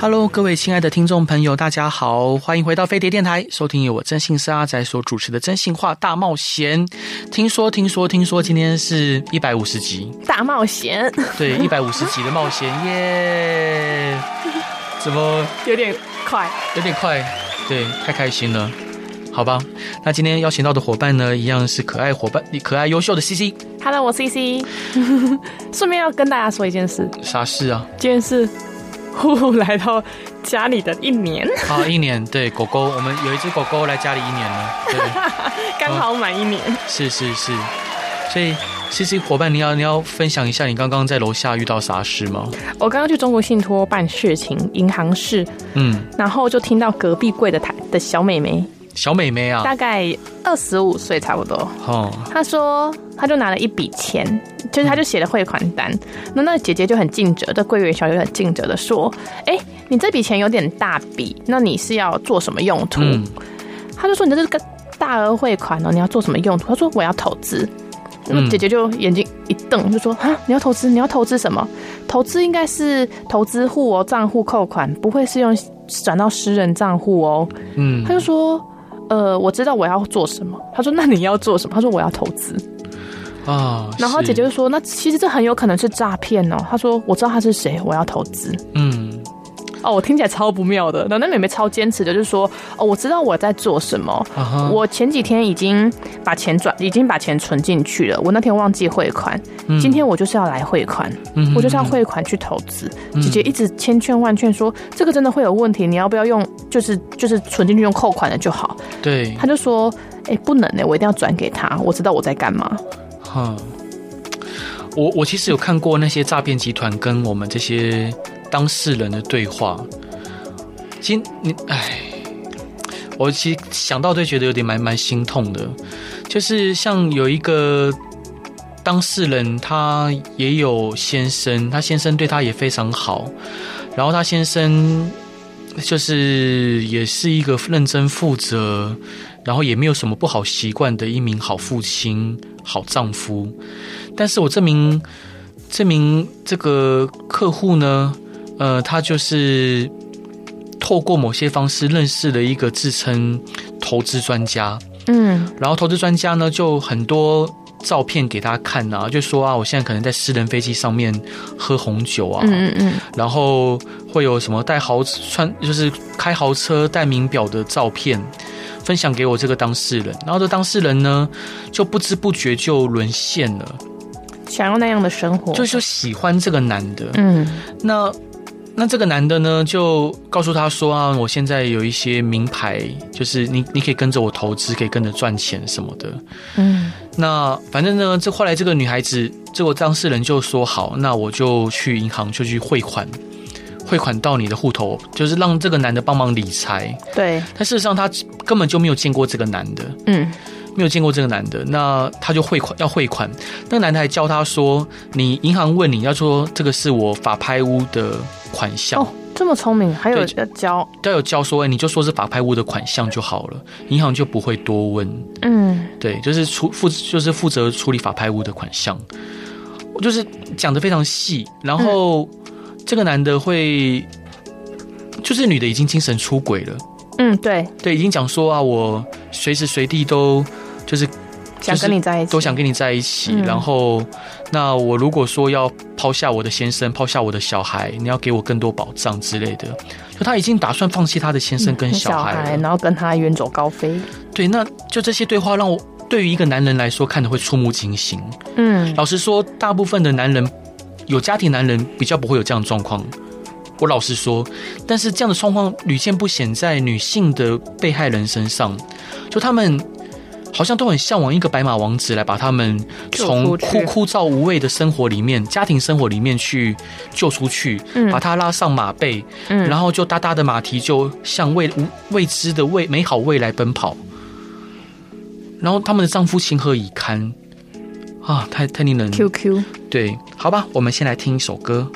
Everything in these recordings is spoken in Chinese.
Hello，各位亲爱的听众朋友，大家好，欢迎回到飞碟电台，收听由我征信社阿仔所主持的《真心话大冒险》。听说，听说，听说，今天是一百五十集大冒险，对，一百五十集的冒险耶！Yeah! 怎么有点快？有点快，对，太开心了，好吧？那今天邀请到的伙伴呢，一样是可爱伙伴，可爱优秀的 CC。Hello，我 CC。顺便要跟大家说一件事，啥事啊？这件事。呼呼来到家里的一年，啊 一年，对狗狗，我们有一只狗狗来家里一年了，对，刚好满一年，是是是，所以其实伙伴，你要你要分享一下你刚刚在楼下遇到啥事吗？我刚刚去中国信托办事情，银行事，嗯，然后就听到隔壁柜的台的小美眉。小美眉啊，大概二十五岁差不多。哦，她说他就拿了一笔钱，就是他就写了汇款单。那、嗯、那姐姐就很尽责，这柜员小姐很尽责的说：“哎、欸，你这笔钱有点大笔，那你是要做什么用途？”嗯、他就说：“你这是个大额汇款哦，你要做什么用途？”他说：“我要投资。”那姐姐就眼睛一瞪，就说：“啊，你要投资？你要投资什么？投资应该是投资户哦，账户扣款不会是用转到私人账户哦。”嗯，他就说。呃，我知道我要做什么。他说：“那你要做什么？”他说：“我要投资。”啊，然后姐姐就说：“那其实这很有可能是诈骗哦。”她说：“我知道他是谁，我要投资。”嗯。哦，我听起来超不妙的。那那妹妹超坚持的，就是说，哦，我知道我在做什么。Uh huh. 我前几天已经把钱转，已经把钱存进去了。我那天忘记汇款，嗯、今天我就是要来汇款，我就是要汇款去投资。嗯、姐姐一直千劝万劝说，这个真的会有问题，你要不要用？就是就是存进去用扣款的就好。对，她就说，哎、欸，不能呢，我一定要转给他，我知道我在干嘛。哈，我我其实有看过那些诈骗集团跟我们这些。当事人的对话，其实你哎，我其实想到都觉得有点蛮蛮心痛的，就是像有一个当事人，他也有先生，他先生对他也非常好，然后他先生就是也是一个认真负责，然后也没有什么不好习惯的一名好父亲、好丈夫，但是我这名这名这个客户呢，呃，他就是透过某些方式认识了一个自称投资专家，嗯，然后投资专家呢就很多照片给他看啊，就说啊，我现在可能在私人飞机上面喝红酒啊，嗯嗯，然后会有什么带豪穿就是开豪车戴名表的照片分享给我这个当事人，然后这当事人呢就不知不觉就沦陷了，想要那样的生活，就就喜欢这个男的，嗯，那。那这个男的呢，就告诉他说啊，我现在有一些名牌，就是你你可以跟着我投资，可以跟着赚钱什么的。嗯，那反正呢，这后来这个女孩子，这个当事人就说好，那我就去银行就去汇款，汇款到你的户头，就是让这个男的帮忙理财。对，但事实上他根本就没有见过这个男的。嗯。没有见过这个男的，那他就汇款要汇款，那个男的还教他说：“你银行问你要说这个是我法拍屋的款项。”哦，这么聪明，还有要教，都有教说，哎你就说是法拍屋的款项就好了，银行就不会多问。嗯，对，就是处负就是负责处理法拍屋的款项，我就是讲的非常细，然后这个男的会，就是女的已经精神出轨了。嗯，对对，已经讲说啊，我随时随地都。就是想跟你在一起，都想跟你在一起。嗯、然后，那我如果说要抛下我的先生，抛下我的小孩，你要给我更多保障之类的。就他已经打算放弃他的先生跟小孩，嗯、小孩然后跟他远走高飞。对，那就这些对话让我对于一个男人来说看的会触目惊心。嗯，老实说，大部分的男人有家庭，男人比较不会有这样的状况。我老实说，但是这样的状况屡见不鲜在女性的被害人身上，就他们。好像都很向往一个白马王子来把他们从枯枯燥无味的生活里面、家庭生活里面去救出去，嗯、把他拉上马背，嗯、然后就哒哒的马蹄就向未未知的未美好未来奔跑。然后他们的丈夫情何以堪啊？太太令人 QQ 对，好吧，我们先来听一首歌。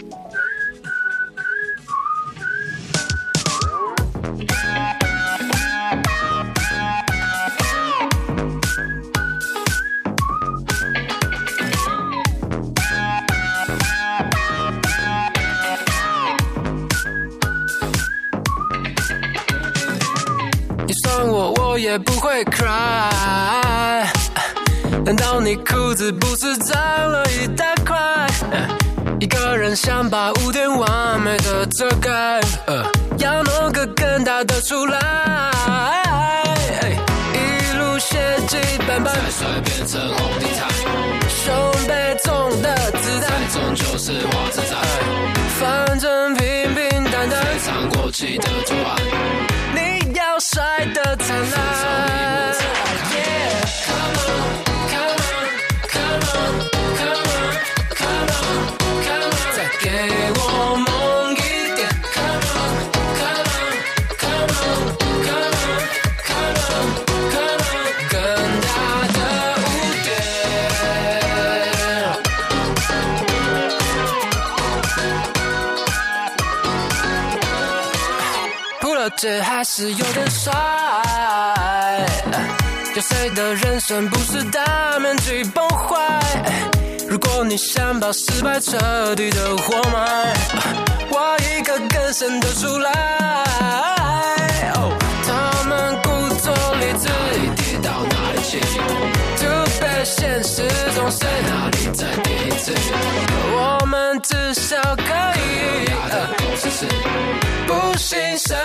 是有点帅。有谁的人生不是大面积崩坏？如果你想把失败彻底的活埋，我一个更深的出来。到哪里去？就被现实中谁哪里再跌一次？我们至少可以。不幸胜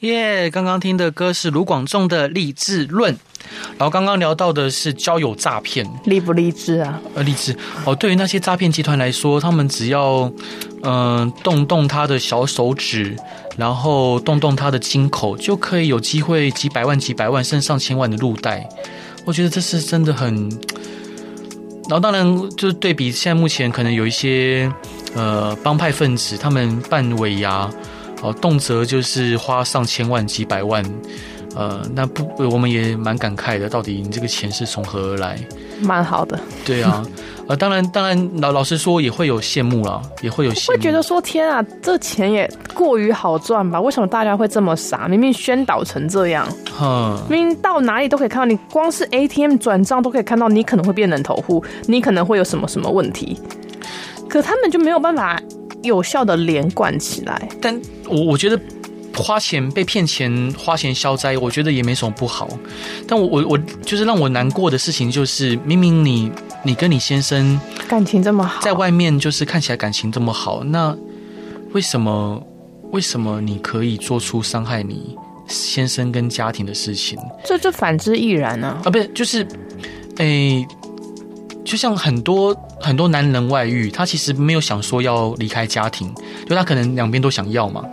数据。刚刚听的歌是卢广仲的《励志论》，然后刚刚聊到的是交友诈骗，励不励志啊？呃，励志哦。对于那些诈骗集团来说，他们只要嗯、呃、动动他的小手指，然后动动他的金口，就可以有机会几百万、几百万甚至上千万的入袋。我觉得这是真的很。然后当然就是对比现在目前可能有一些呃帮派分子，他们办尾牙。哦，动辄就是花上千万、几百万，呃，那不，我们也蛮感慨的。到底你这个钱是从何而来？蛮好的，对啊，呃，当然，当然，老老实说，也会有羡慕啦，也会有羡慕，会觉得说，天啊，这钱也过于好赚吧？为什么大家会这么傻？明明宣导成这样，嗯，明明到哪里都可以看到，你光是 ATM 转账都可以看到，你可能会变人头户，你可能会有什么什么问题，可他们就没有办法。有效的连贯起来，但我我觉得花钱被骗钱花钱消灾，我觉得也没什么不好。但我我我就是让我难过的事情就是，明明你你跟你先生感情这么好，在外面就是看起来感情这么好，那为什么为什么你可以做出伤害你先生跟家庭的事情？这这反之亦然啊！啊，不是，就是，诶。就像很多很多男人外遇，他其实没有想说要离开家庭，就他可能两边都想要嘛。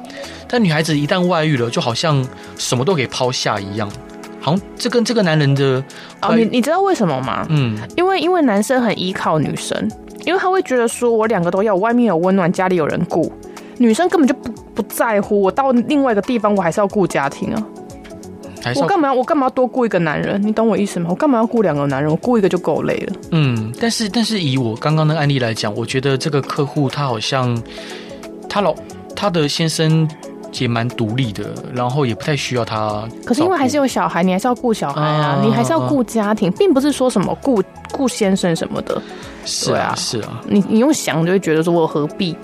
但女孩子一旦外遇了，就好像什么都给抛下一样，好像这跟这个男人的哦，你你知道为什么吗？嗯，因为因为男生很依靠女生，因为他会觉得说我两个都要，外面有温暖，家里有人顾，女生根本就不不在乎，我到另外一个地方我还是要顾家庭啊。我干嘛我干嘛要多雇一个男人？你懂我意思吗？我干嘛要雇两个男人？我雇一个就够累了。嗯，但是但是以我刚刚的案例来讲，我觉得这个客户他好像他老他的先生也蛮独立的，然后也不太需要他。可是因为还是有小孩，你还是要顾小孩啊，你还是要顾家庭，并不是说什么顾顾先生什么的。是啊，是啊，你你用想就会觉得说我何必？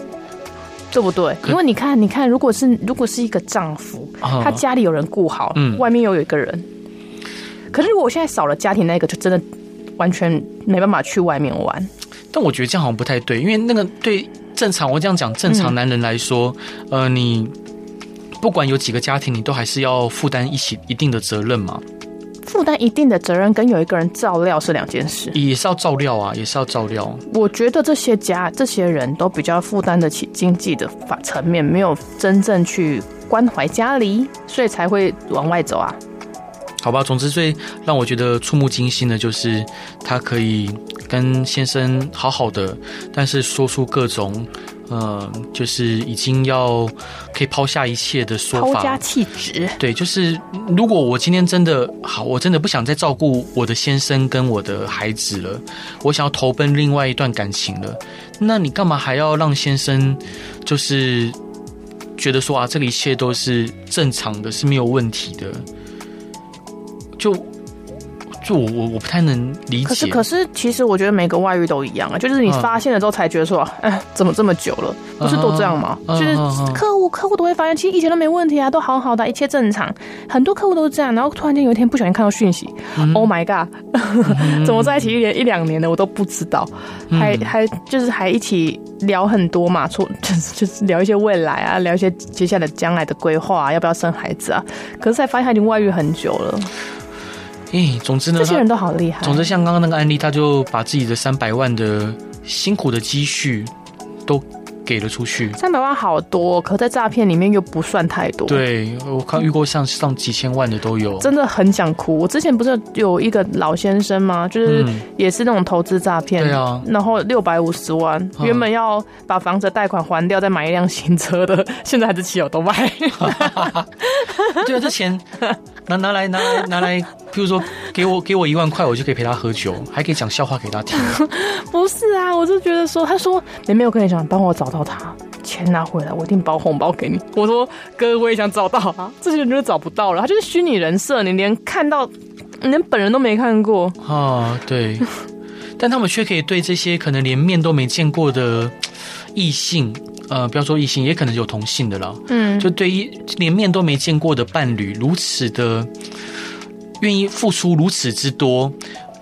对不对？因为你看，你看，如果是如果是一个丈夫，他家里有人顾好，嗯，外面又有一个人，可是如果我现在少了家庭那个，就真的完全没办法去外面玩。但我觉得这样好像不太对，因为那个对正常我这样讲，正常男人来说，嗯、呃，你不管有几个家庭，你都还是要负担一起一定的责任嘛。负担一定的责任跟有一个人照料是两件事，也是要照料啊，也是要照料。我觉得这些家这些人都比较负担得起经济的层面，没有真正去关怀家里，所以才会往外走啊。好吧，总之最让我觉得触目惊心的就是他可以跟先生好好的，但是说出各种。嗯，就是已经要可以抛下一切的说法，抛家弃子。对，就是如果我今天真的好，我真的不想再照顾我的先生跟我的孩子了，我想要投奔另外一段感情了，那你干嘛还要让先生就是觉得说啊，这个一切都是正常的，是没有问题的，就。就我我我不太能理解。可是可是，其实我觉得每个外遇都一样啊，就是你发现了之后才觉得说，哎、嗯，怎么这么久了？不是都这样吗？嗯、就是客户客户都会发现，其实以前都没问题啊，都好好的，一切正常。很多客户都是这样，然后突然间有一天不小心看到讯息、嗯、，Oh my god，嗯、怎么在一起一年一两年的我都不知道，嗯、还还就是还一起聊很多嘛，说就是就是聊一些未来啊，聊一些接下来将来的规划、啊，要不要生孩子啊？可是才发现他已经外遇很久了。哎、欸，总之呢，这些人都好厉害。总之，像刚刚那个案例，他就把自己的三百万的辛苦的积蓄都给了出去。三百万好多，可在诈骗里面又不算太多。对，我看遇过像上几千万的都有，真的很想哭。我之前不是有一个老先生吗？就是也是那种投资诈骗，对啊，然后六百五十万，原本要把房子贷款还掉，再买一辆新车的，现在还是骑友都卖。对啊，这钱拿拿来拿来拿来，譬如说给我给我一万块，我就可以陪他喝酒，还可以讲笑话给他听。不是啊，我就觉得说，他说妹妹，我跟你讲，帮我找到他，钱拿回来，我一定包红包给你。我说哥，我也想找到啊，这些人就是找不到了，他就是虚拟人设，你连看到，你连本人都没看过啊。对，但他们却可以对这些可能连面都没见过的异性。呃，不要说异性，也可能有同性的了。嗯，就对于连面都没见过的伴侣，如此的愿意付出如此之多，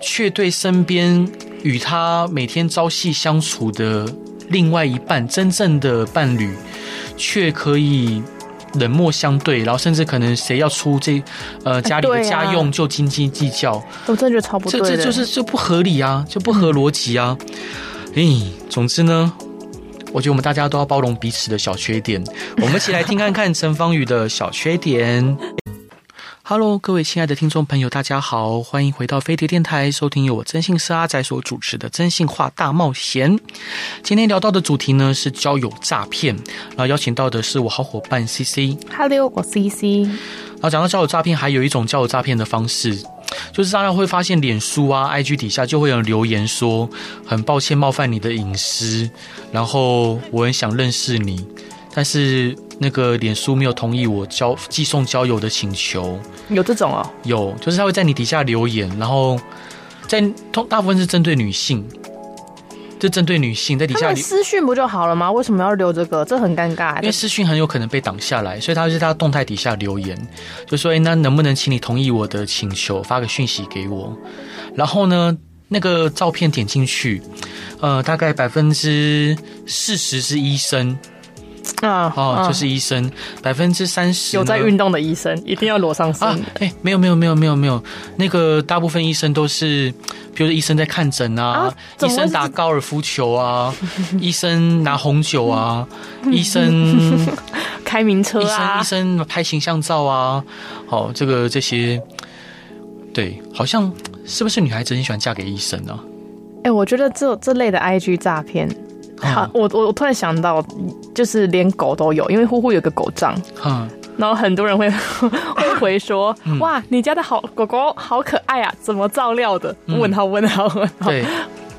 却对身边与他每天朝夕相处的另外一半，真正的伴侣，却可以冷漠相对，然后甚至可能谁要出这呃家里的家用就斤斤计较。我真的觉得超不对，这这就是就不合理啊，就不合逻辑啊。诶，总之呢。我觉得我们大家都要包容彼此的小缺点。我们一起来听看看陈芳语的小缺点。Hello，各位亲爱的听众朋友，大家好，欢迎回到飞碟电台，收听由我征信社阿仔所主持的《真性话大冒险》。今天聊到的主题呢是交友诈骗，然后邀请到的是我好伙伴 CC。Hello，我 CC。然后讲到交友诈骗，还有一种交友诈骗的方式。就是大家会发现，脸书啊、IG 底下就会有人留言说：“很抱歉冒犯你的隐私，然后我很想认识你，但是那个脸书没有同意我交寄送交友的请求。”有这种哦？有，就是他会在你底下留言，然后在通大部分是针对女性。就针对女性在底下私讯不就好了吗？为什么要留这个？这很尴尬。因为私讯很有可能被挡下来，所以他就在他动态底下留言，就说：“哎，那能不能请你同意我的请求，发个讯息给我？”然后呢，那个照片点进去，呃，大概百分之四十是医生。啊哦，就是医生，百分之三十有在运动的医生，一定要裸上身。哎、啊，没有没有没有没有没有，那个大部分医生都是，比如说医生在看诊啊，啊医生打高尔夫球啊，医生拿红酒啊，医生开名车啊，医生医生拍形象照啊，好，这个这些，对，好像是不是女孩子很喜欢嫁给医生呢？哎、欸，我觉得这这类的 IG 诈骗。好，我我我突然想到，就是连狗都有，因为呼呼有个狗账，嗯，然后很多人会 会回说：“ 嗯哇，你家的好狗狗好可爱啊，怎么照料的？”嗯问号问号问号。对，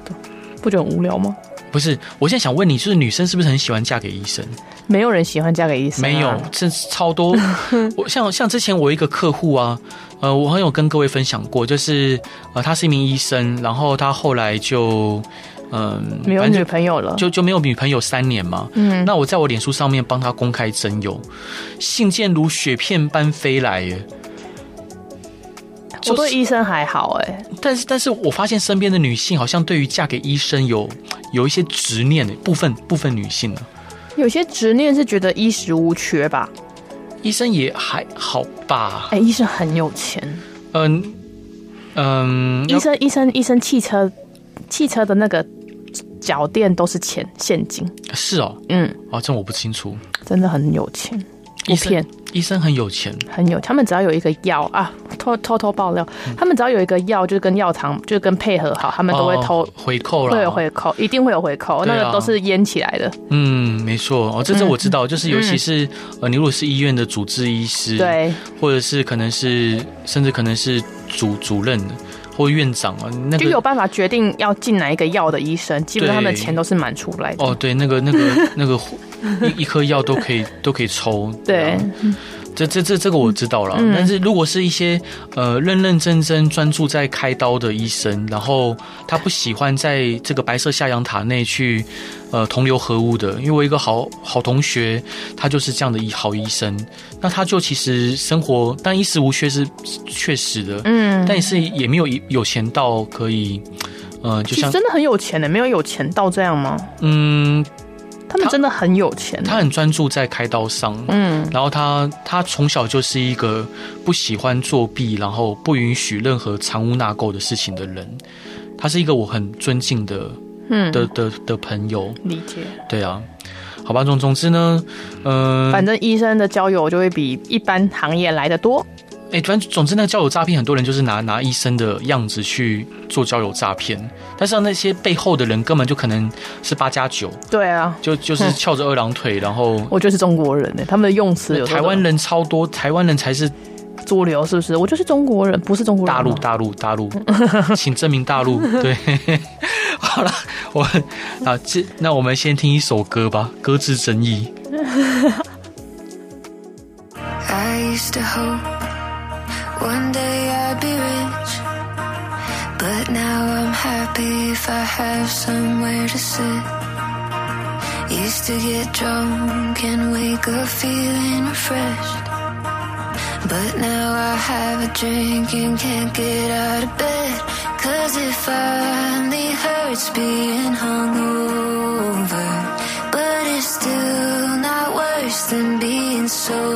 不觉得很无聊吗？不是，我现在想问你，就是女生是不是很喜欢嫁给医生？没有人喜欢嫁给医生、啊，没有，甚至超多。我像像之前我有一个客户啊，呃，我很有跟各位分享过，就是呃，他是一名医生，然后他后来就嗯、呃，没有女朋友了，就就没有女朋友三年嘛。嗯，那我在我脸书上面帮他公开征友，信件如雪片般飞来耶。我对医生还好哎，但是但是我发现身边的女性好像对于嫁给医生有有一些执念的部分部分女性呢，有些执念是觉得衣食无缺吧，医生也还好吧？哎，医生很有钱，嗯嗯，医生医生医生汽车汽车的那个脚垫都是钱现金，是哦，嗯，哦，这我不清楚，真的很有钱。医生医生很有钱，很有。他们只要有一个药啊，偷偷偷爆料，嗯、他们只要有一个药，就是跟药厂就跟配合好，他们都会偷、哦、回扣了，会有回扣，一定会有回扣，啊、那个都是腌起来的。嗯，没错。哦，这这我知道，嗯、就是尤其是、嗯、呃，你如果是医院的主治医师，对，或者是可能是甚至可能是主主任或院长啊，那个就有办法决定要进哪一个药的医生，基本上他们的钱都是满出来的。哦，对，那个那个那个一一颗药都可以都可以抽。对，这这这这个我知道了。嗯、但是如果是一些呃认认真真专注在开刀的医生，然后他不喜欢在这个白色下阳塔内去呃同流合污的，因为我一个好好同学，他就是这样的医好医生，那他就其实生活但衣食无缺是确实的，嗯，但是也没有有钱到可以，呃，就像真的很有钱的，没有有钱到这样吗？嗯。他们真的很有钱，他很专注在开刀上，嗯，然后他他从小就是一个不喜欢作弊，然后不允许任何藏污纳垢的事情的人，他是一个我很尊敬的，嗯。的的的朋友，理解，对啊，好吧，总总之呢，嗯、呃，反正医生的交友就会比一般行业来的多。哎，反正总之，那个交友诈骗，很多人就是拿拿医生的样子去做交友诈骗，但是那些背后的人根本就可能是八加九。对啊，就就是翘着二郎腿，然后 我就是中国人呢，他们的用词有台湾人超多，台湾人才是主流，是不是？我就是中国人，不是中国人。大陆，大陆，大陆，请证明大陆。对，好了，我啊，这那我们先听一首歌吧，歌词争议。One happy if I have somewhere to sit. Used to get drunk and wake up feeling refreshed, but now I have a drink and can't get out of bed. Cause it finally hurts being hungover, but it's still not worse than being sober.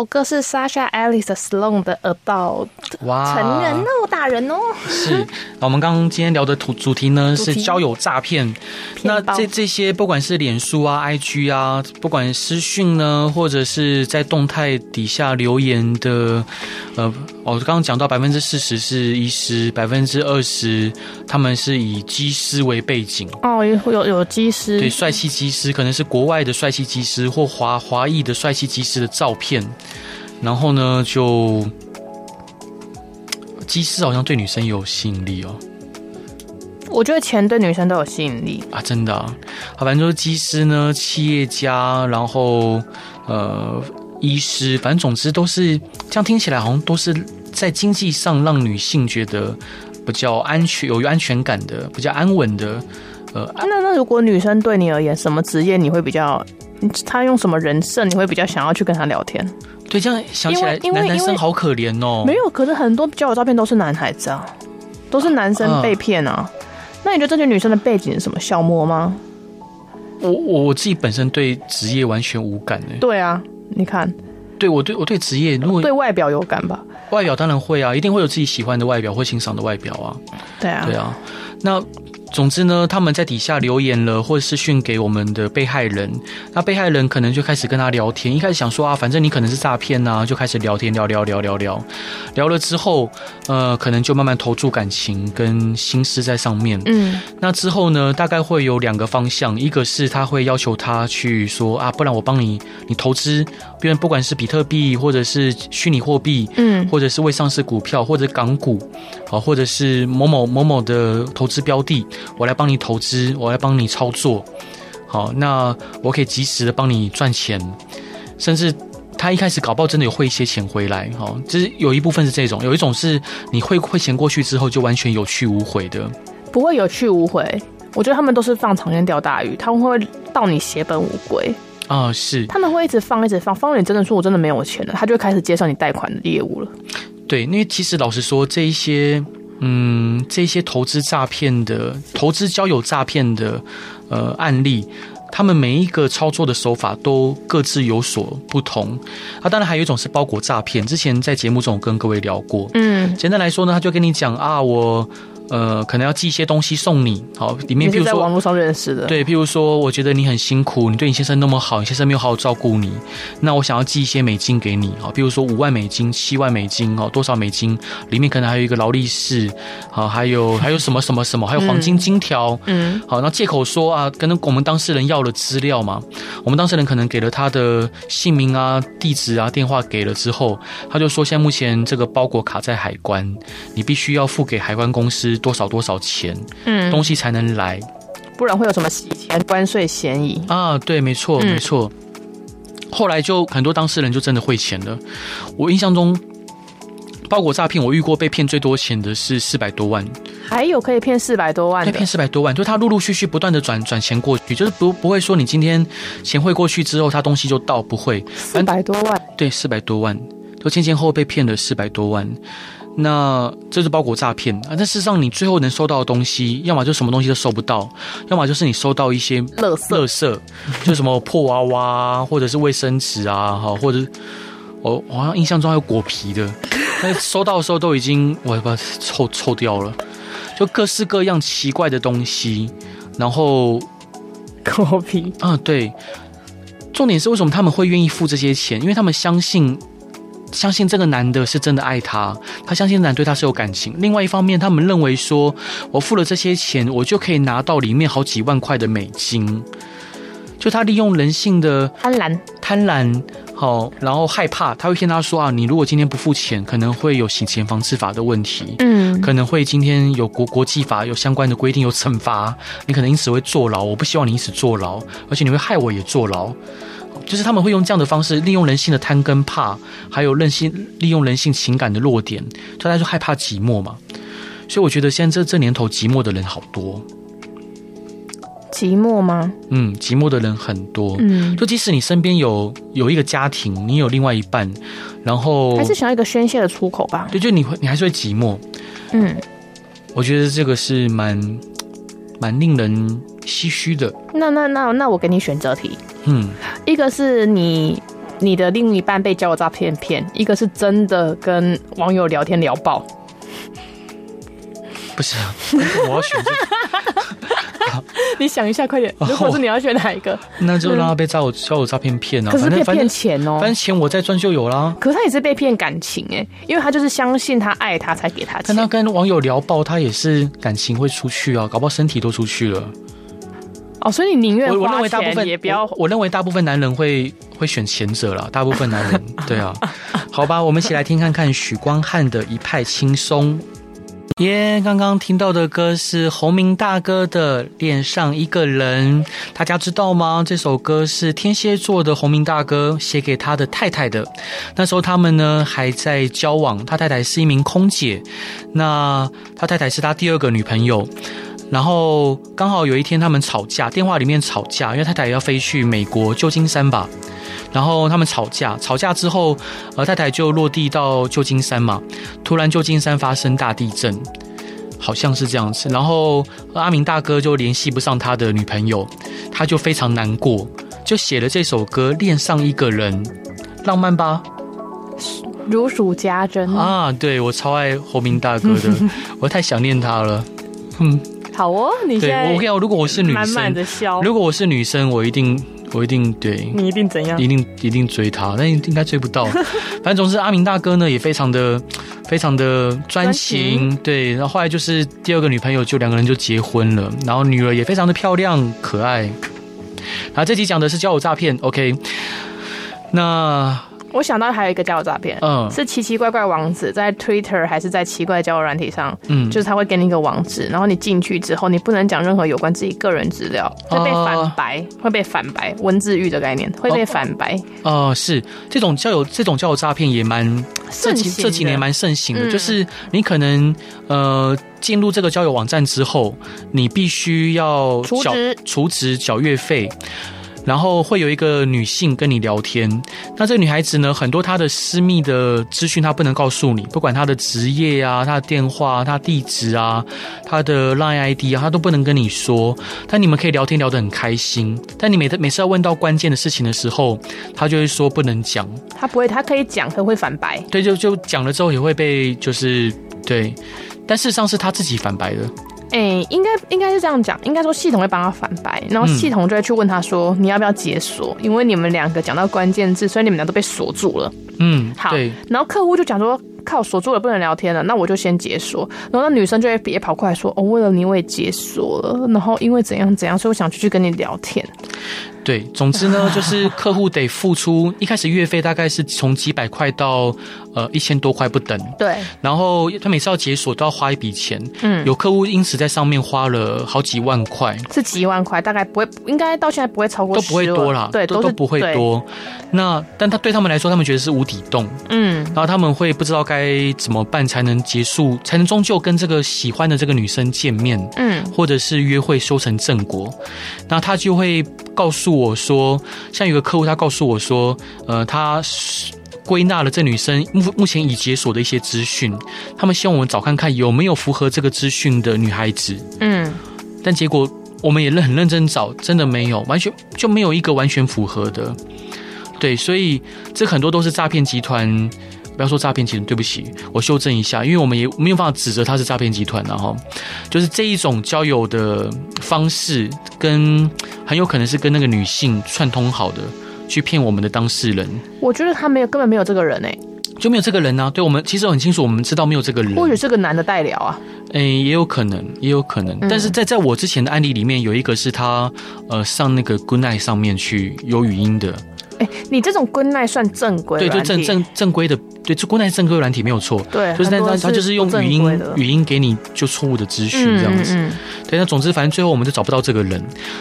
首歌是 Sasha Alice Sloan 的 Adult，哇，成人哦，大人哦。是，那我们刚刚今天聊的主主题呢是交友诈骗。那这这些不管是脸书啊、IG 啊，不管私讯呢，或者是在动态底下留言的，呃，我刚刚讲到百分之四十是医师，百分之二十他们是以机师为背景。哦，有有有机师，对，帅气机师可能是国外的帅气机师或华华裔的帅气机师的照片。然后呢，就机师好像对女生有吸引力哦。我觉得钱对女生都有吸引力啊，真的啊。好，反正就是机师呢，企业家，然后呃，医师，反正总之都是这样。听起来好像都是在经济上让女性觉得比较安全、有安全感的、比较安稳的。呃，那那如果女生对你而言，什么职业你会比较？她用什么人设你会比较想要去跟她聊天？对，这样想起来，男男生好可怜哦。没有，可是很多交友照片都是男孩子啊，都是男生被骗啊。啊那你觉得这些女生的背景是什么？小模吗？我我我自己本身对职业完全无感诶。对啊，你看，对我对我对职业，如果对外表有感吧？外表当然会啊，一定会有自己喜欢的外表或欣赏的外表啊。对啊，对啊，那。总之呢，他们在底下留言了，或者私讯给我们的被害人，那被害人可能就开始跟他聊天。一开始想说啊，反正你可能是诈骗呐，就开始聊天，聊聊聊聊聊，聊了之后，呃，可能就慢慢投注感情跟心思在上面。嗯，那之后呢，大概会有两个方向，一个是他会要求他去说啊，不然我帮你，你投资，比如不管是比特币或者是虚拟货币，嗯，或者是未上市股票或者港股，啊，或者是某某某某的投资标的。我来帮你投资，我来帮你操作，好，那我可以及时的帮你赚钱，甚至他一开始搞不好真的有汇一些钱回来，哈，就是有一部分是这种，有一种是你汇汇钱过去之后就完全有去无回的，不会有去无回。我觉得他们都是放长线钓大鱼，他们会到你血本无归啊，是他们会一直放一直放，放到你真的说我真的没有钱了，他就会开始介绍你贷款的业务了。对，因为其实老实说这一些。嗯，这些投资诈骗的、投资交友诈骗的呃案例，他们每一个操作的手法都各自有所不同。啊，当然还有一种是包裹诈骗，之前在节目中跟各位聊过。嗯，简单来说呢，他就跟你讲啊，我。呃，可能要寄一些东西送你，好，里面比如说在网络上认识的，对，譬如说，我觉得你很辛苦，你对你先生那么好，你先生没有好好照顾你，那我想要寄一些美金给你，好，比如说五万美金、七万美金，哦，多少美金？里面可能还有一个劳力士，好，还有 还有什么什么什么，还有黄金金条，嗯，好，那借口说啊，跟我们当事人要了资料嘛，我们当事人可能给了他的姓名啊、地址啊、电话给了之后，他就说，现在目前这个包裹卡在海关，你必须要付给海关公司。多少多少钱，嗯，东西才能来，不然会有什么洗钱、关税嫌疑啊？对，没错，没错。嗯、后来就很多当事人就真的汇钱了。我印象中，包裹诈骗，我遇过被骗最多钱的是四百多万，还有可以骗四百多万，可以骗四百多万，就他陆陆续续不断的转转钱过去，就是不不会说你今天钱汇过去之后，他东西就到，不会四百多万，对，四百多万，就前前后后被骗了四百多万。那这是包裹诈骗啊！但事实上，你最后能收到的东西，要么就什么东西都收不到，要么就是你收到一些垃圾，垃圾，就什么破娃娃，或者是卫生纸啊，哈，或者我好像印象中还有果皮的，但是收到的时候都已经我把它臭臭掉了，就各式各样奇怪的东西，然后果皮啊，对，重点是为什么他们会愿意付这些钱？因为他们相信。相信这个男的是真的爱她，他相信男对她是有感情。另外一方面，他们认为说，我付了这些钱，我就可以拿到里面好几万块的美金。就他利用人性的贪婪，贪婪，好，然后害怕，他会骗他说啊，你如果今天不付钱，可能会有洗钱防治法的问题，嗯，可能会今天有国国际法有相关的规定有惩罚，你可能因此会坐牢。我不希望你因此坐牢，而且你会害我也坐牢。就是他们会用这样的方式，利用人性的贪跟怕，还有任性利用人性情感的弱点，大家就害怕寂寞嘛。所以我觉得现在这这年头寂寞的人好多。寂寞吗？嗯，寂寞的人很多。嗯，就即使你身边有有一个家庭，你有另外一半，然后还是想要一个宣泄的出口吧。对，就你会你还是会寂寞。嗯，我觉得这个是蛮蛮令人唏嘘的。那那那那我给你选择题。嗯，一个是你你的另一半被交友诈骗骗，一个是真的跟网友聊天聊爆。不是，我要选這個。你想一下，快点！如果是你要选哪一个？那就让他被交友交友诈骗骗啊！可是被骗钱哦，反正钱我再赚就有啦。可是他也是被骗感情哎，因为他就是相信他爱他才给他钱。但他跟网友聊爆，他也是感情会出去啊，搞不好身体都出去了。哦，所以你宁愿我我认为大部分也不要我，我认为大部分男人会会选前者啦。大部分男人对啊，好吧，我们一起来听看看许光汉的一派轻松。耶！刚刚听到的歌是洪明大哥的《恋上一个人》，大家知道吗？这首歌是天蝎座的洪明大哥写给他的太太的。那时候他们呢还在交往，他太太是一名空姐，那他太太是他第二个女朋友。然后刚好有一天他们吵架，电话里面吵架，因为太太要飞去美国旧金山吧。然后他们吵架，吵架之后，呃，太太就落地到旧金山嘛。突然旧金山发生大地震，好像是这样子。然后阿明大哥就联系不上他的女朋友，他就非常难过，就写了这首歌《恋上一个人》，浪漫吧？如数家珍啊！对，我超爱侯明大哥的，我太想念他了。嗯，好哦，你现在对我如果我是女生，满满的笑。如果我是女生，我一定。我一定对你一定怎样？一定一定追他，但应该追不到。反正总之，阿明大哥呢也非常的非常的专情，对。然后后来就是第二个女朋友，就两个人就结婚了。然后女儿也非常的漂亮可爱。然后这集讲的是交友诈骗，OK？那。我想到还有一个交友诈骗，嗯，是奇奇怪怪网址，在 Twitter 还是在奇怪交友软体上，嗯，就是他会给你一个网址，然后你进去之后，你不能讲任何有关自己个人资料，会被反白，哦、会被反白，文字狱的概念会被反白。哦，呃、是这种交友这种交友诈骗也蛮这几这几年蛮盛行的，嗯、就是你可能呃进入这个交友网站之后，你必须要缴储值缴月费。然后会有一个女性跟你聊天，那这个女孩子呢，很多她的私密的资讯她不能告诉你，不管她的职业啊、她的电话、她地址啊、她的 Line ID 啊，她都不能跟你说。但你们可以聊天聊得很开心，但你每次每次要问到关键的事情的时候，她就会说不能讲。她不会，她可以讲，可会反白。对，就就讲了之后也会被就是对，但事实上是她自己反白的。哎、欸，应该应该是这样讲，应该说系统会帮他反白，然后系统就会去问他说：“你要不要解锁？”因为你们两个讲到关键字，所以你们俩都被锁住了。嗯，好。然后客户就讲说：“靠，锁住了，不能聊天了，那我就先解锁。”然后那女生就会也跑过来说：“哦，为了你我也解锁了。”然后因为怎样怎样，所以我想继续跟你聊天。对，总之呢，就是客户得付出一开始月费大概是从几百块到呃一千多块不等。对，然后他每次要解锁都要花一笔钱。嗯，有客户因此在上面花了好几万块，是几万块，大概不会，应该到现在不会超过，都不会多啦。对，都都不会多。那但他对他们来说，他们觉得是无底洞。嗯，然后他们会不知道该怎么办才能结束，才能终究跟这个喜欢的这个女生见面。嗯，或者是约会修成正果，那他就会告诉。我说，像有个客户，他告诉我说，呃，他归纳了这女生目目前已解锁的一些资讯，他们希望我们找看看有没有符合这个资讯的女孩子。嗯，但结果我们也认很认真找，真的没有，完全就没有一个完全符合的。对，所以这很多都是诈骗集团。不要说诈骗集团，对不起，我修正一下，因为我们也没有办法指责他是诈骗集团，然后就是这一种交友的方式，跟很有可能是跟那个女性串通好的，去骗我们的当事人。我觉得他没有，根本没有这个人哎，就没有这个人啊。对我们其实很清楚，我们知道没有这个人，或许是个男的代聊啊。哎，也有可能，也有可能。嗯、但是在在我之前的案例里面，有一个是他呃上那个 Good Night 上面去有语音的。哎，你这种 Good Night 算正规？对，就正正正规的，对，这 Good Night 正规软体没有错。对，就是那他他就是用语音语音给你就错误的资讯这样子。嗯嗯、对，那总之反正最后我们就找不到这个人，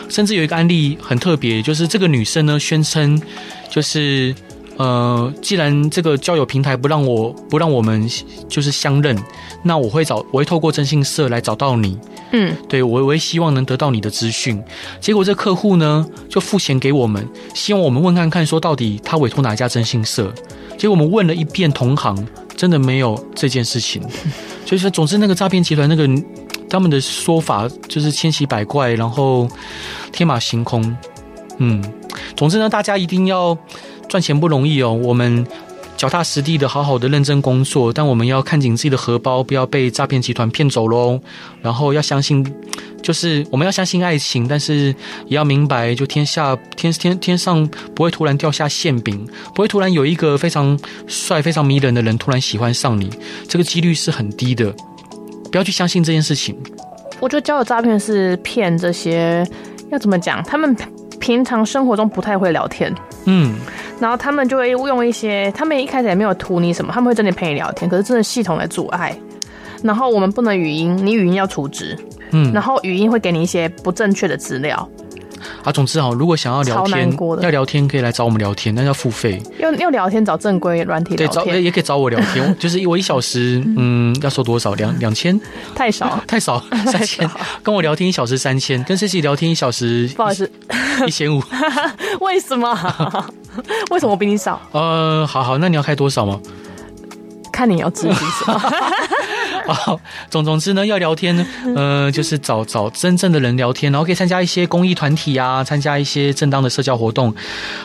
甚至有一个案例很特别，就是这个女生呢宣称就是。呃，既然这个交友平台不让我不让我们就是相认，那我会找我会透过征信社来找到你。嗯，对，我我会希望能得到你的资讯。结果这客户呢就付钱给我们，希望我们问看看说到底他委托哪一家征信社。结果我们问了一遍同行，真的没有这件事情。就是总之那个诈骗集团那个他们的说法就是千奇百怪，然后天马行空。嗯，总之呢，大家一定要。赚钱不容易哦，我们。脚踏实地的，好好的认真工作，但我们要看紧自己的荷包，不要被诈骗集团骗走喽。然后要相信，就是我们要相信爱情，但是也要明白，就天下天天天上不会突然掉下馅饼，不会突然有一个非常帅、非常迷人的人突然喜欢上你，这个几率是很低的。不要去相信这件事情。我觉得交友诈骗是骗这些，要怎么讲？他们平常生活中不太会聊天。嗯。然后他们就会用一些，他们一开始也没有图你什么，他们会真的陪你聊天，可是真的系统来阻碍。然后我们不能语音，你语音要储值，嗯，然后语音会给你一些不正确的资料。啊，总之哈，如果想要聊天，要聊天可以来找我们聊天，但是要付费。要要聊天找正规软体聊天，对，找也可以找我聊天，就是我一小时，嗯，要收多少？两两千？太少，太少，三千。跟我聊天一小时三千，跟 Sisy 聊天一小时，不好意思，一千五。为什么？为什么我比你少？呃，好好，那你要开多少吗？看你要自己说。好，总总之呢，要聊天，呃，就是找找真正的人聊天，然后可以参加一些公益团体啊，参加一些正当的社交活动，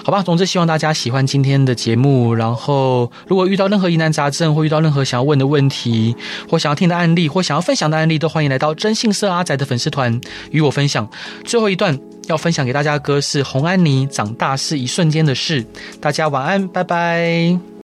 好吧？总之，希望大家喜欢今天的节目。然后，如果遇到任何疑难杂症，或遇到任何想要问的问题，或想要听的案例，或想要分享的案例，都欢迎来到征信社阿宅的粉丝团与我分享。最后一段要分享给大家的歌是洪安妮《长大是一瞬间的事》，大家晚安，拜拜。